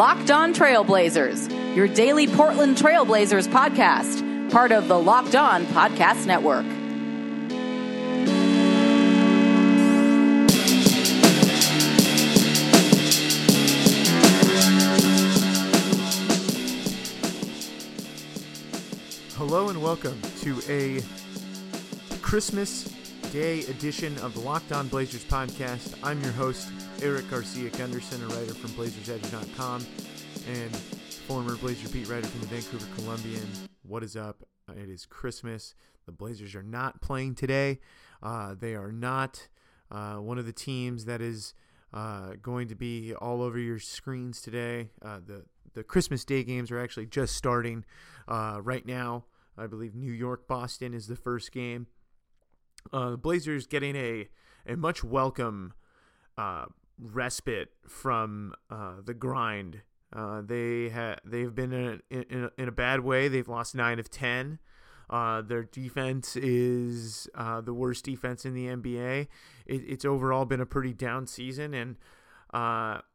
Locked On Trailblazers, your daily Portland Trailblazers podcast, part of the Locked On Podcast Network. Hello and welcome to a Christmas Day edition of the Locked On Blazers podcast. I'm your host, Erik Garcia Gundersen, a writer from BlazersEdge.com and former Blazer beat writer from the Vancouver Columbian. What is up? It is Christmas. The Blazers are not playing today. Uh, they are not uh, one of the teams that is uh, going to be all over your screens today. Uh, the the Christmas Day games are actually just starting uh, right now. I believe New York Boston is the first game. Uh, the Blazers getting a a much welcome uh, respite from uh, the grind. Uh, they have they've been in a, in, a, in a bad way. They've lost nine of ten. Uh, their defense is uh, the worst defense in the NBA. It, it's overall been a pretty down season, and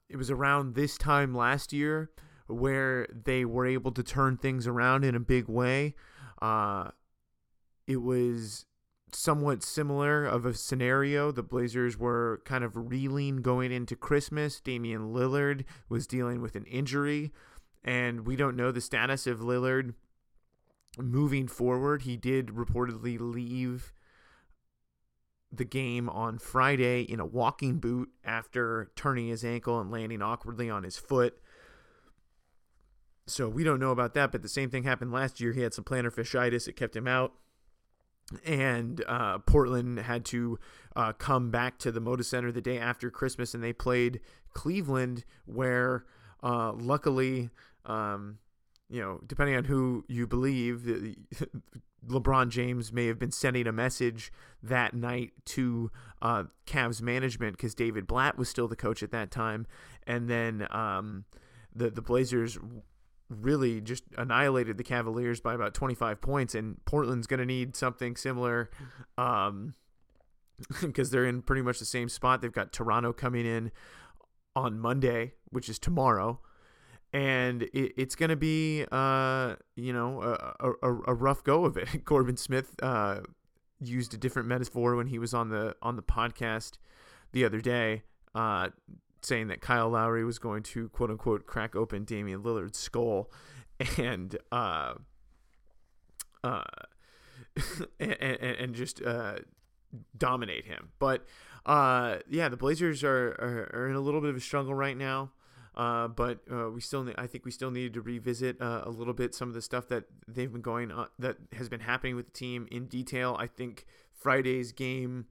it was around this time last year where they were able to turn things around in a big way. It was somewhat similar of a scenario. The Blazers were kind of reeling going into Christmas. Damian Lillard was dealing with an injury, and we don't know the status of Lillard moving forward. He did reportedly leave the game on Friday in a walking boot after turning his ankle and landing awkwardly on his foot. So we don't know about that, but the same thing happened last year. He had some plantar fasciitis, it kept him out. And uh, Portland had to uh, come back to the Moda Center the day after Christmas, and they played Cleveland, where uh, luckily, um, you know, depending on who you believe, LeBron James may have been sending a message that night to uh, Cavs management because David Blatt was still the coach at that time, and then um, the the Blazers really just annihilated the Cavaliers by about 25 points, and Portland's going to need something similar um, because they're in pretty much the same spot. They've got Toronto coming in on Monday, which is tomorrow. And it, it's going to be, uh, you know, a, a, a, rough go of it. Corbin Smith uh, used a different metaphor when he was on the on the podcast the other day, uh, saying that Kyle Lowry was going to quote unquote crack open Damian Lillard's skull and uh uh and, and, and just uh dominate him. But uh yeah, the Blazers are, are, are in a little bit of a struggle right now. Uh, but uh, we still, need, I think we still needed to revisit uh, a little bit some of the stuff that they've been going on, that has been happening with the team in detail. I think Friday's game,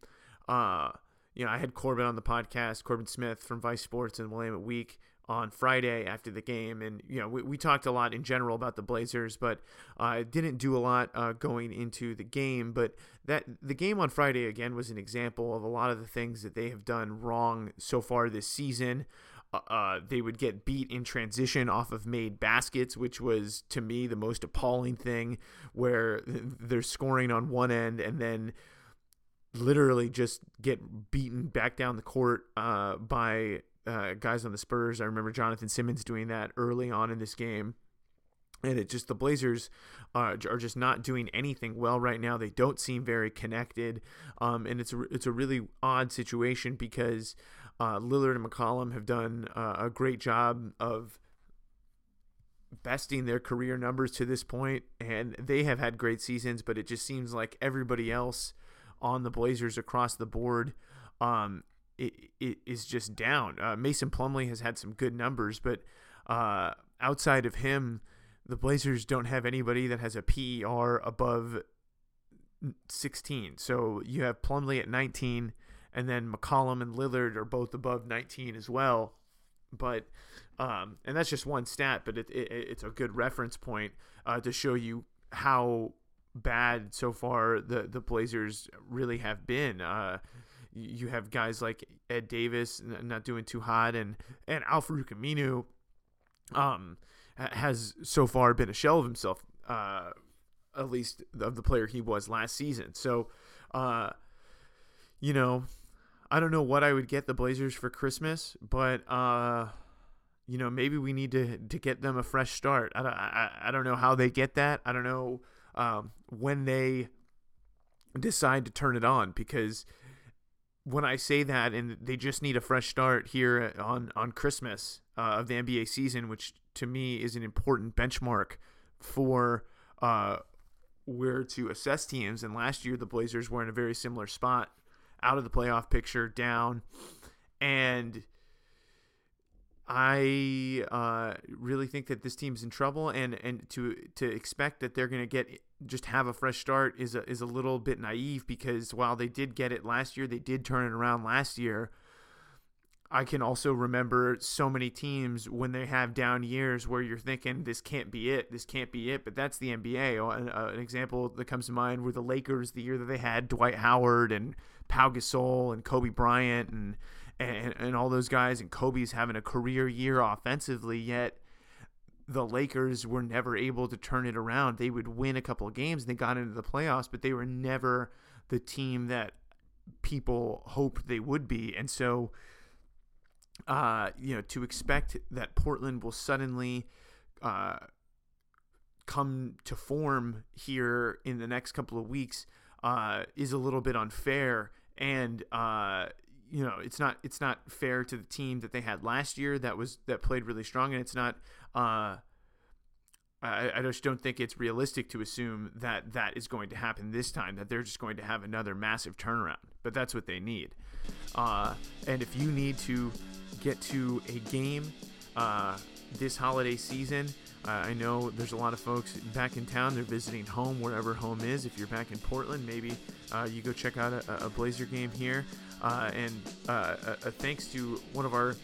uh, you know, I had Corbin on the podcast, Corbin Smith from Vice Sports and Willamette Week on Friday after the game, and you know, we, we talked a lot in general about the Blazers, but I uh, didn't do a lot uh, going into the game. But that the game on Friday again was an example of a lot of the things that they have done wrong so far this season. Uh, uh they would get beat in transition off of made baskets, which was to me the most appalling thing, where they're scoring on one end and then literally just get beaten back down the court uh, by uh, guys on the Spurs. I remember Jonathan Simmons doing that early on in this game. And it just the Blazers uh, are just not doing anything well right now. They don't seem very connected, um, and it's a, it's a really odd situation because uh, Lillard and McCollum have done uh, a great job of besting their career numbers to this point, and they have had great seasons. But it just seems like everybody else on the Blazers across the board um, it, it is just down. Uh, Mason Plumlee has had some good numbers, but uh, outside of him, the Blazers don't have anybody that has a PER above 16. So you have Plumlee at 19, and then McCollum and Lillard are both above 19 as well. But um, and that's just one stat, but it, it, it's a good reference point uh, to show you how bad so far the the Blazers really have been. Uh, you have guys like Ed Davis not doing too hot, and and Al-Farouq Aminu um, has so far been a shell of himself, uh, at least of the player he was last season. So, uh, you know, I don't know what I would get the Blazers for Christmas, but uh, you know, maybe we need to to get them a fresh start. I I, I don't know how they get that. I don't know um, when they decide to turn it on because when I say that and they just need a fresh start here on on Christmas uh, of the NBA season, which to me is an important benchmark for uh, where to assess teams. And last year the Blazers were in a very similar spot, out of the playoff picture, down, and I uh, really think that this team's in trouble, and and to to expect that they're going to get just have a fresh start is a is a little bit naive because while they did get it last year, they did turn it around last year. I can also remember so many teams when they have down years where you're thinking this can't be it, this can't be it, but that's the NBA. An, uh, an example that comes to mind were the Lakers the year that they had Dwight Howard and Pau Gasol and Kobe Bryant and and, and all those guys, and Kobe's having a career year offensively, yet the Lakers were never able to turn it around. They would win a couple of games and they got into the playoffs, but they were never the team that people hoped they would be. And so, uh, you know, to expect that Portland will suddenly uh, come to form here in the next couple of weeks uh, is a little bit unfair. And uh, you know it's not it's not fair to the team that they had last year that was that played really strong and it's not uh I, I just don't think it's realistic to assume that that is going to happen this time that they're just going to have another massive turnaround but that's what they need uh and if you need to get to a game uh this holiday season uh, I know there's a lot of folks back in town. They're visiting home, wherever home is. If you're back in Portland, maybe uh, you go check out a, a Blazer game here. Uh, and uh, a thanks to one of our,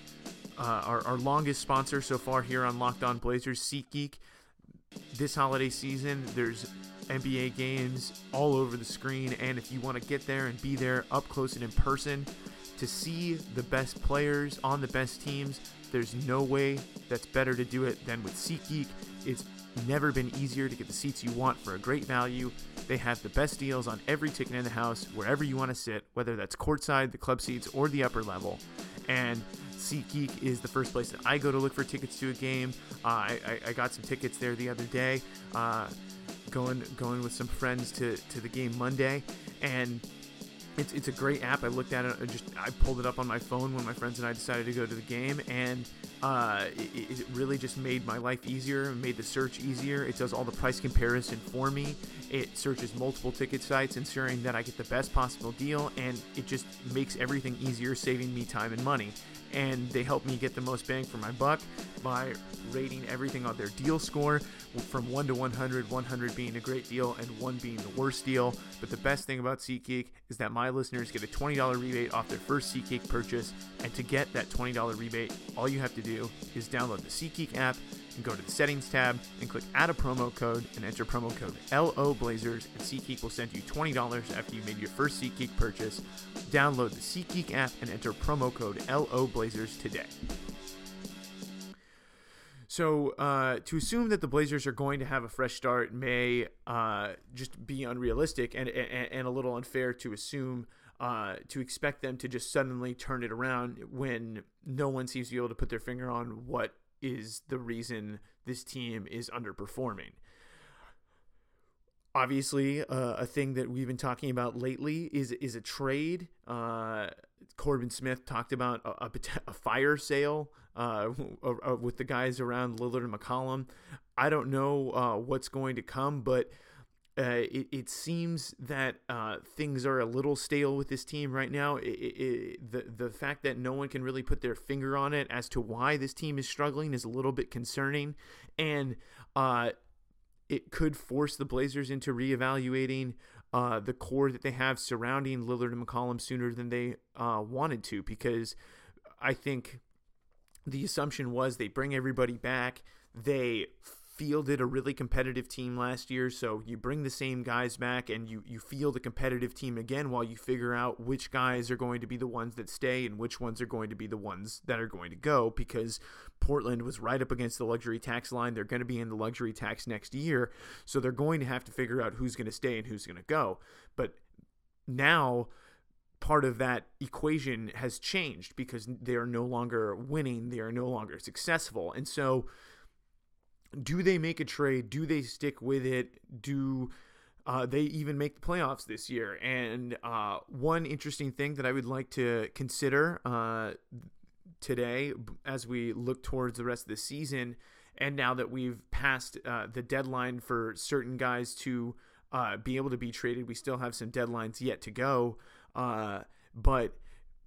uh, our, our longest sponsors so far here on Locked On Blazers, SeatGeek. This holiday season, there's NBA games all over the screen, and if you want to get there and be there up close and in person to see the best players on the best teams, there's no way that's better to do it than with SeatGeek. It's never been easier to get the seats you want for a great value. They have the best deals on every ticket in the house, wherever you want to sit, whether that's courtside, the club seats, or the upper level. And SeatGeek is the first place that I go to look for tickets to a game. Uh, I, I, got some tickets there the other day, uh, going going with some friends to, to the game Monday, and it's, it's a great app. I looked at it, I just I pulled it up on my phone when my friends and I decided to go to the game, and uh, it, it, really just made my life easier, made the search easier. It does all the price comparison for me. It searches multiple ticket sites, ensuring that I get the best possible deal, and it just makes everything easier, saving me time and money and they help me get the most bang for my buck by rating everything on their deal score from 1 to 100, 100 being a great deal and 1 being the worst deal. But the best thing about SeatGeek is that my listeners get a $20 rebate off their first SeatGeek purchase. And to get that $20 rebate, all you have to do is download the SeatGeek app and go to the settings tab and click add a promo code and enter promo code LO Blazers and SeatGeek will send you $20 after you made your first SeatGeek purchase. Download the SeatGeek app and enter promo code LO Blazers today. So uh, to assume that the Blazers are going to have a fresh start may uh, just be unrealistic and, and, and a little unfair to assume. Uh, to expect them to just suddenly turn it around when no one seems to be able to put their finger on what is the reason this team is underperforming. Obviously, uh, a thing that we've been talking about lately is is a trade. Uh, Corbin Smith talked about a, a, a fire sale uh, with the guys around Lillard and McCollum. I don't know uh, what's going to come, but uh, it, it, seems that uh, things are a little stale with this team right now. It, it, the the fact that no one can really put their finger on it as to why this team is struggling is a little bit concerning, and uh, it could force the Blazers into reevaluating uh, the core that they have surrounding Lillard and McCollum sooner than they uh, wanted to. Because I think the assumption was they bring everybody back, they fielded a really competitive team last year, so you bring the same guys back and you, you field a competitive team again while you figure out which guys are going to be the ones that stay and which ones are going to be the ones that are going to go because Portland was right up against the luxury tax line. They're going to be in the luxury tax next year, so they're going to have to figure out who's going to stay and who's going to go. But now part of that equation has changed because they are no longer winning, they are no longer successful. And so, do they make a trade? Do they stick with it? Do uh, they even make the playoffs this year? And uh, one interesting thing that I would like to consider uh, today as we look towards the rest of the season, and now that we've passed uh, the deadline for certain guys to uh, be able to be traded, we still have some deadlines yet to go. Uh, but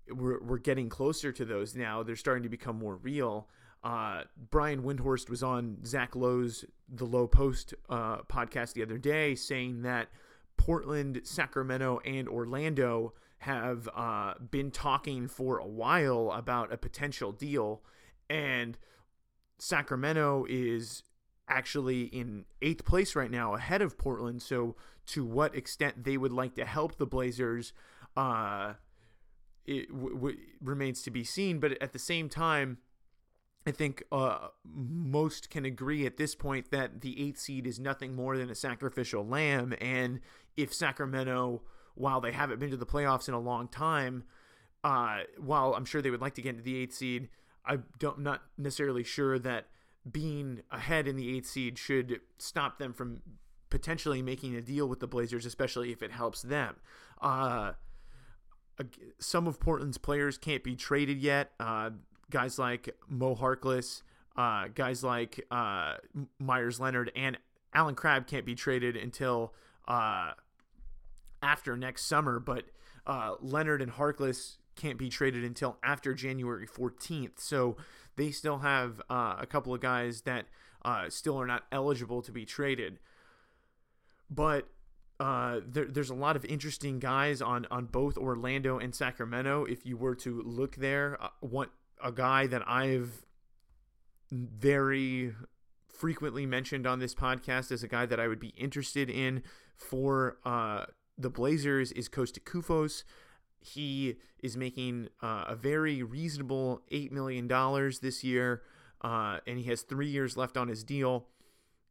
we're, we're getting closer to those now. They're starting to become more real. Uh, Brian Windhorst was on Zach Lowe's The Low Post uh, podcast the other day saying that Portland, Sacramento, and Orlando have uh, been talking for a while about a potential deal. And Sacramento is actually in eighth place right now, ahead of Portland. So, to what extent they would like to help the Blazers uh, it w- w- remains to be seen. But at the same time, I think uh, most can agree at this point that the eighth seed is nothing more than a sacrificial lamb. And if Sacramento, while they haven't been to the playoffs in a long time, uh, while I'm sure they would like to get into the eighth seed, I don't I'm not necessarily sure that being ahead in the eighth seed should stop them from potentially making a deal with the Blazers, especially if it helps them. Uh, some of Portland's players can't be traded yet. Uh, guys like Mo Harkless, uh, guys like uh, Meyers Leonard, and Allen Crabbe can't be traded until uh, after next summer. But uh, Leonard and Harkless can't be traded until after January 14th. So they still have uh, a couple of guys that still are not eligible to be traded. But uh, there, there's a lot of interesting guys on on both Orlando and Sacramento. If you were to look there, uh, a guy that I've very frequently mentioned on this podcast as a guy that I would be interested in for uh, the Blazers is Kosta Koufos. He is making uh, a very reasonable $8 million this year, uh, and he has three years left on his deal,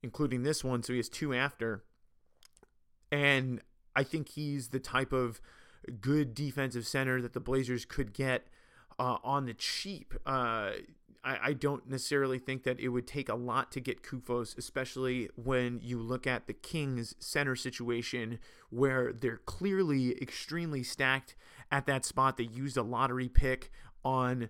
including this one, so he has two after. And I think he's the type of good defensive center that the Blazers could get uh, on the cheap. Uh, I, I, don't necessarily think that it would take a lot to get Koufos, especially when you look at the Kings center situation where they're clearly extremely stacked at that spot. They used a lottery pick on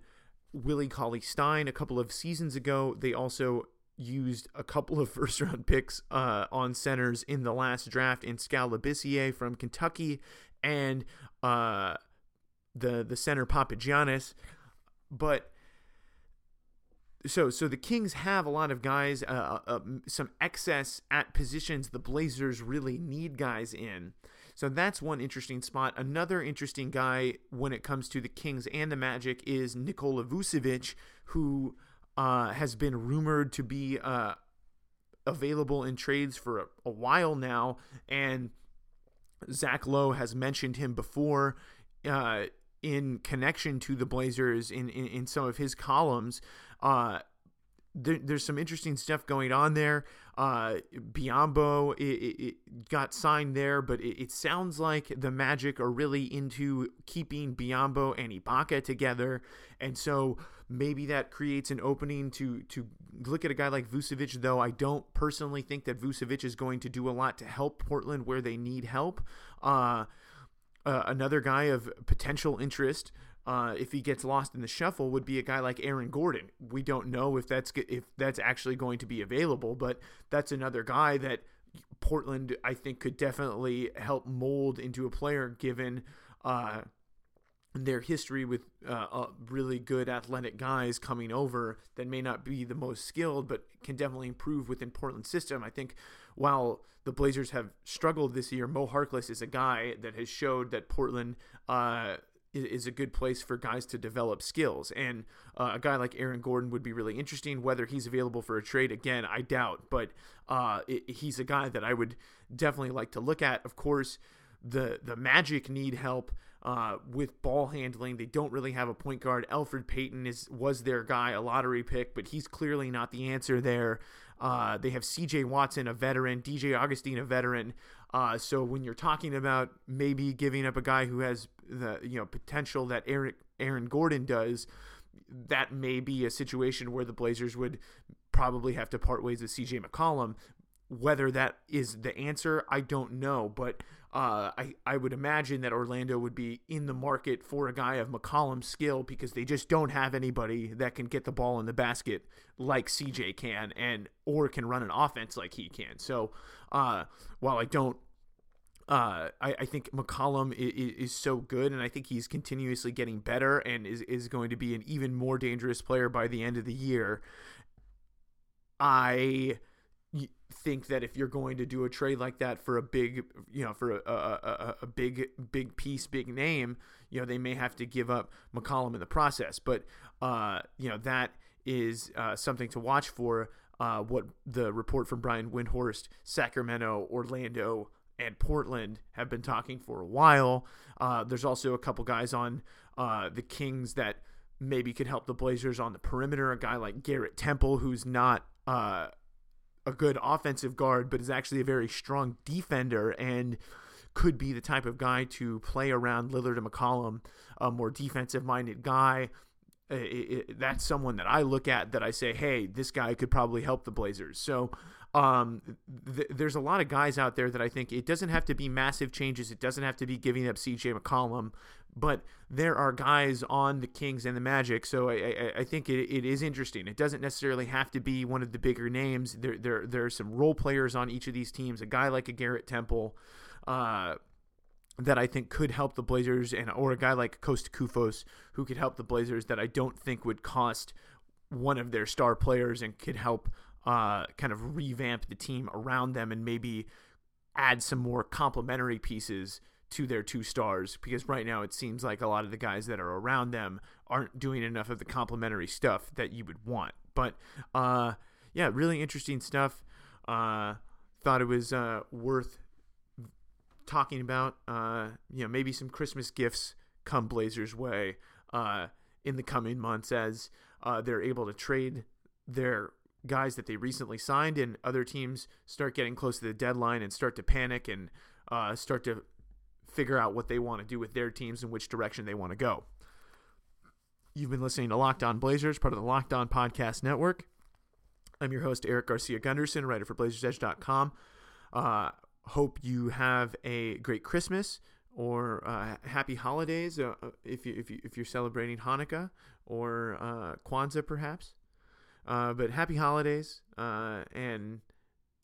Willie Cauley Stein a couple of seasons ago. They also used a couple of first round picks uh, on centers in the last draft in Skal Labissiere from Kentucky and uh, the the center Papagiannis. But so so the Kings have a lot of guys, uh, uh, uh, some excess at positions the Blazers really need guys in. So that's one interesting spot. Another interesting guy when it comes to the Kings and the Magic is Nikola Vucevic, who uh, has been rumored to be uh, available in trades for a, a, while now, and Zach Lowe has mentioned him before uh, in connection to the Blazers in, in, in some of his columns. Uh, there, there's some interesting stuff going on there. Uh, Biyombo it, it, it got signed there, but it, it, sounds like the Magic are really into keeping Biyombo and Ibaka together, and so maybe that creates an opening to to look at a guy like Vucevic. Though I don't personally think that Vucevic is going to do a lot to help Portland where they need help. Uh, uh, another guy of potential interest uh, if he gets lost in the shuffle, would be a guy like Aaron Gordon. We don't know if that's if that's actually going to be available, but that's another guy that Portland I think could definitely help mold into a player given uh, their history with uh, uh, really good athletic guys coming over that may not be the most skilled, but can definitely improve within Portland's system. I think while the Blazers have struggled this year, Mo Harkless is a guy that has showed that Portland uh, is a good place for guys to develop skills. And uh, a guy like Aaron Gordon would be really interesting. Whether he's available for a trade, again, I doubt. But uh, it, he's a guy that I would definitely like to look at. Of course, the the Magic need help uh, with ball handling. They don't really have a point guard. Elfrid Payton is was their guy, a lottery pick, but he's clearly not the answer there. Uh, they have C.J. Watson, a veteran, DJ Augustin, a veteran. Uh, so when you're talking about maybe giving up a guy who has the you know potential that Aaron Aaron Gordon does, that may be a situation where the Blazers would probably have to part ways with CJ McCollum. Whether that is the answer, I don't know, but uh, I I would imagine that Orlando would be in the market for a guy of McCollum's skill because they just don't have anybody that can get the ball in the basket like CJ can and or can run an offense like he can. So uh, while I don't uh, I, I, think McCollum is, is, so good, and I think he's continuously getting better and is, is going to be an even more dangerous player by the end of the year. I think that if you're going to do a trade like that for a big, you know, for a, a, a, big, big piece, big name, you know, they may have to give up McCollum in the process. But, uh, you know, that is uh, something to watch for. Uh, what the report from Brian Windhorst, Sacramento, Orlando, and Portland have been talking for a while. Uh, there's also a couple guys on uh, the Kings that maybe could help the Blazers on the perimeter. A guy like Garrett Temple, who's not uh, a good offensive guard, but is actually a very strong defender and could be the type of guy to play around Lillard and McCollum, a more defensive minded guy. It, it, that's someone that I look at that I say, hey, this guy could probably help the Blazers. So um, th- there's a lot of guys out there that I think it doesn't have to be massive changes. It doesn't have to be giving up CJ McCollum, but there are guys on the Kings and the Magic. So I, I, I think it, it is interesting. It doesn't necessarily have to be one of the bigger names. There, there, there are some role players on each of these teams. A guy like a Garrett Temple, uh, that I think could help the Blazers, and or a guy like Kosta Koufos who could help the Blazers that I don't think would cost one of their star players and could help uh, kind of revamp the team around them and maybe add some more complementary pieces to their two stars because right now it seems like a lot of the guys that are around them aren't doing enough of the complementary stuff that you would want. But uh, yeah, really interesting stuff. Uh, thought it was uh, worth talking about. Uh, you know, maybe some Christmas gifts come Blazers' way uh, in the coming months as uh, they're able to trade their guys that they recently signed, and other teams start getting close to the deadline and start to panic and uh, start to figure out what they want to do with their teams and which direction they want to go. You've been listening to Locked On Blazers, part of the Locked On Podcast Network. I'm your host, Erik Garcia Gundersen, writer for BlazersEdge.com. Uh, hope you have a great Christmas or uh, happy holidays uh, if, you, if, you, if you're celebrating Hanukkah or uh, Kwanzaa, perhaps. Uh, but happy holidays uh, and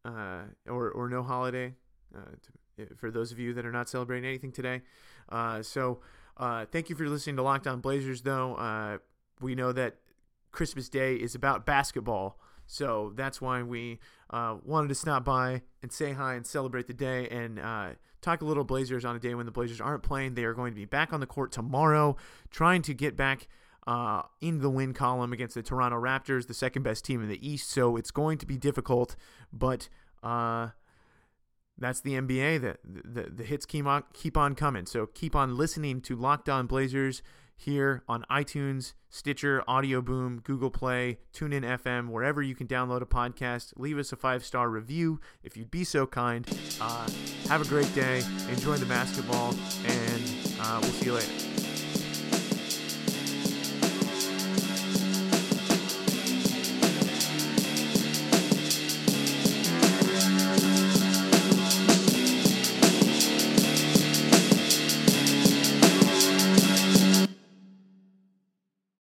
uh, or or no holiday uh, to, for those of you that are not celebrating anything today. Uh, so uh, thank you for listening to Locked On Blazers. Though we know that Christmas Day is about basketball. So that's why we wanted to stop by and say hi and celebrate the day and talk a little Blazers on a day when the Blazers aren't playing. They are going to be back on the court tomorrow, trying to get back uh, in the win column against the Toronto Raptors, the second best team in the East. So it's going to be difficult, but uh, that's the NBA. The, the, the hits keep on, keep on coming. So keep on listening to Locked On Blazers here on iTunes, Stitcher, Audio Boom, Google Play, TuneIn FM, wherever you can download a podcast. Leave us a five star review if you'd be so kind. Uh, have a great day. Enjoy the basketball, and uh, we'll see you later.